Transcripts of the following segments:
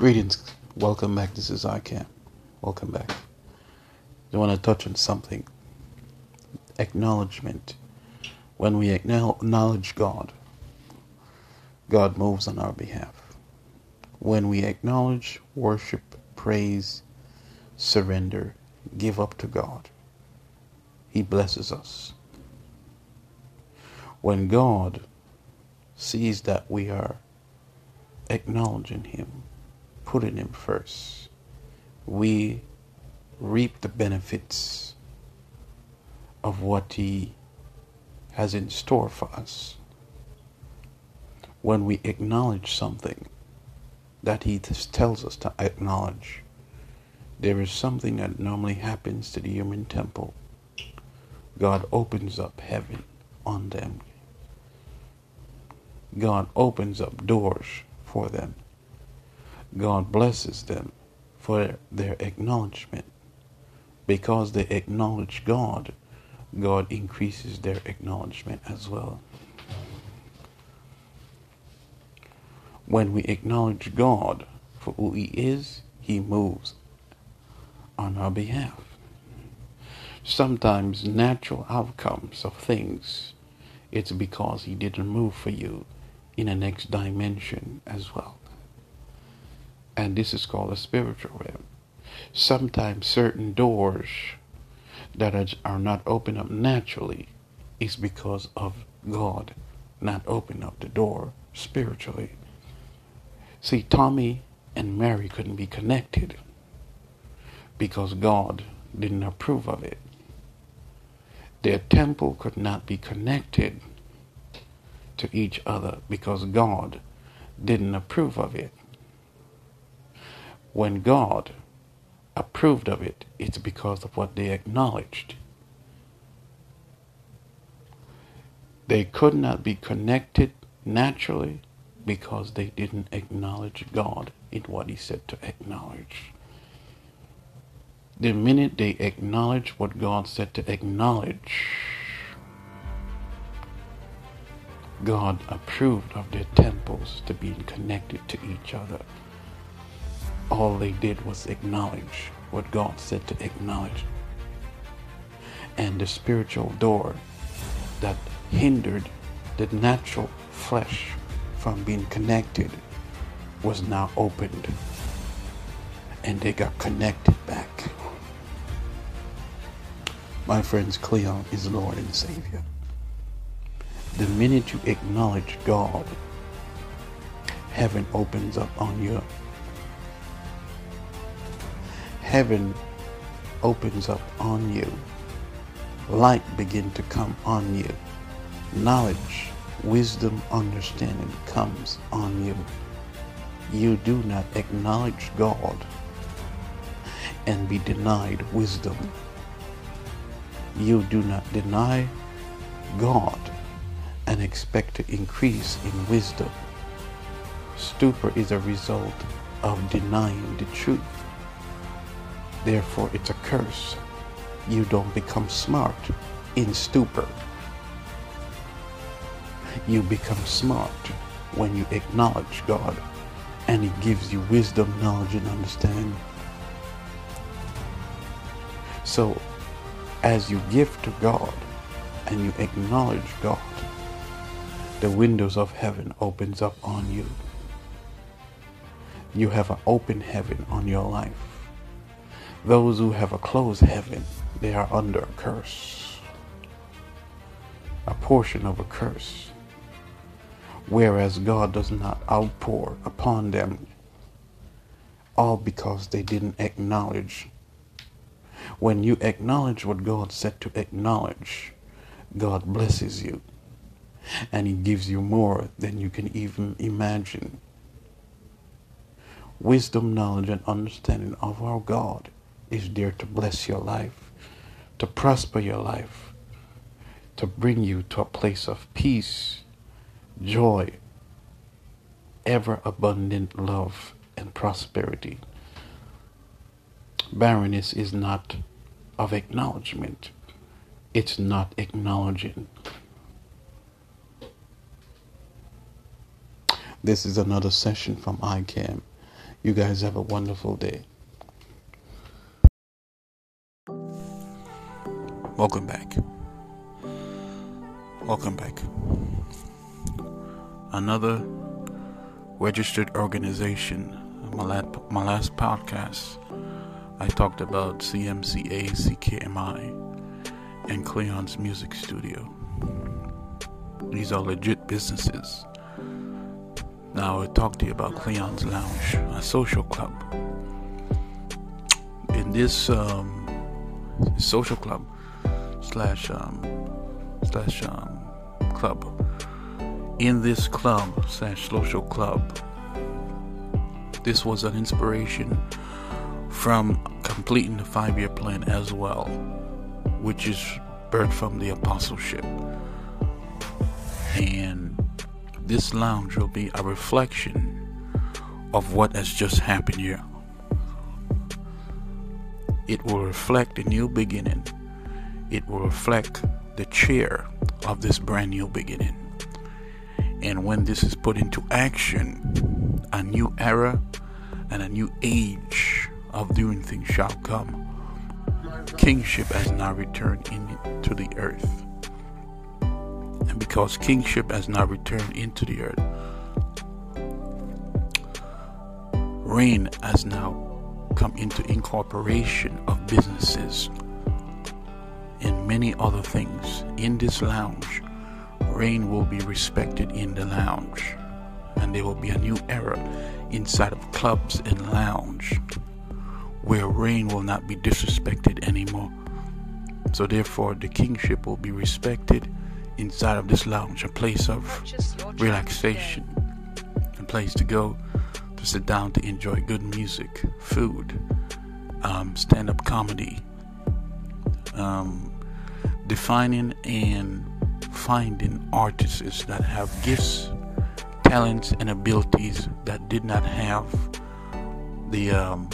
Greetings. Welcome back. This is. Welcome back. I want to touch on something. Acknowledgement. When we acknowledge God, God moves on our behalf. When we acknowledge, worship, praise, surrender, give up to God, He blesses us. When God sees that we are acknowledging Him, putting Him first, we reap the benefits of what He has in store for us. When we acknowledge something that He tells us to acknowledge, there is something that normally happens to the human temple. God opens up heaven on them. God opens up doors for them. God blesses them for their acknowledgement. Because they acknowledge God, God increases their acknowledgement as well. When we acknowledge God for who He is, He moves on our behalf. Sometimes natural outcomes of things, it's because He didn't move for you in the next dimension as well. And this is called a spiritual realm. Sometimes certain doors that are, not open up naturally is because of God not opening up the door spiritually. See, Tommy and Mary couldn't be connected because God didn't approve of it. Their temple could not be connected to each other because God didn't approve of it. When God approved of it, it's because of what they acknowledged. They could not be connected naturally because they didn't acknowledge God in what He said to acknowledge. The minute they acknowledge what God said to acknowledge, God approved of their temples to being connected to each other. All they did was acknowledge what God said to acknowledge. And the spiritual door that hindered the natural flesh from being connected was now opened. And they got connected back. My friends, Cleon is Lord and Savior. The minute you acknowledge God, heaven opens up on you. Heaven opens up on you. Light begin to come on you. Knowledge, wisdom, understanding comes on you. You do not acknowledge God and be denied wisdom. You do not deny God and expect to increase in wisdom. Stupor is a result of denying the truth. Therefore, it's a curse. You don't become smart in stupor. You become smart when you acknowledge God and He gives you wisdom, knowledge, and understanding. So, as you give to God and you acknowledge God, the windows of heaven opens up on you. You have an open heaven on your life. Those who have a closed heaven, they are under a curse. A portion of a curse. Whereas God does not outpour upon them, all because they didn't acknowledge. When you acknowledge what God said to acknowledge, God blesses you and He gives you more than you can even imagine. Wisdom, knowledge, and understanding of our God is there to bless your life, to prosper your life, to bring you to a place of peace, joy, ever abundant love, and prosperity. Barrenness is not of acknowledgement, it's not acknowledging. This is another session from ICAM. You guys have a wonderful day. Welcome back. Welcome back. Another registered organization. My last, podcast, I talked about CMCA, CKMI, and Cleon's Music Studio. These are legit businesses. Now I talk to you about Cleon's Lounge, a social club. In this um, social club slash um, slash um, club, in this club slash social club, this was an inspiration from completing the five-year plan as well, which is birthed from the apostleship, and this lounge will be a reflection of what has just happened here. It will reflect a new beginning. It will reflect the cheer of this brand new beginning. And when this is put into action, a new era and a new age of doing things shall come. Kingship has now returned into the earth. And because kingship has now returned into the earth, reign has now come into incorporation of businesses many other things. In this lounge, reign will be respected in the lounge, and there will be a new era inside of clubs and lounge where reign will not be disrespected anymore. So, therefore, the kingship will be respected inside of this lounge, a place of relaxation, a place to go to sit down to enjoy good music, food, um, stand up comedy, um, defining and finding artists that have gifts, talents, and abilities that did not have the um,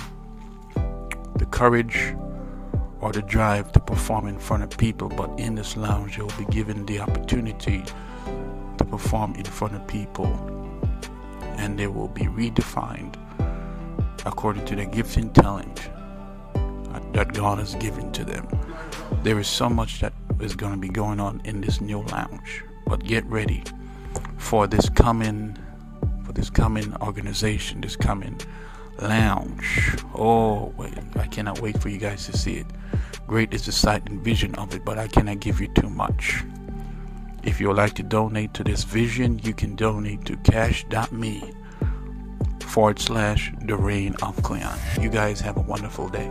the courage or the drive to perform in front of people, but in this lounge, you'll be given the opportunity to perform in front of people, and they will be redefined according to their gifts and talent that God has given to them. There is so much that is going to be going on in this new lounge, but get ready for this coming, for this coming organization, this coming lounge. Oh, wait, I cannot wait for you guys to see it. Great is the sight and vision of it, but I cannot give you too much. If you would like to donate to this vision, you can donate to cash.me forward slash the reign of Cleon. You guys have a wonderful day.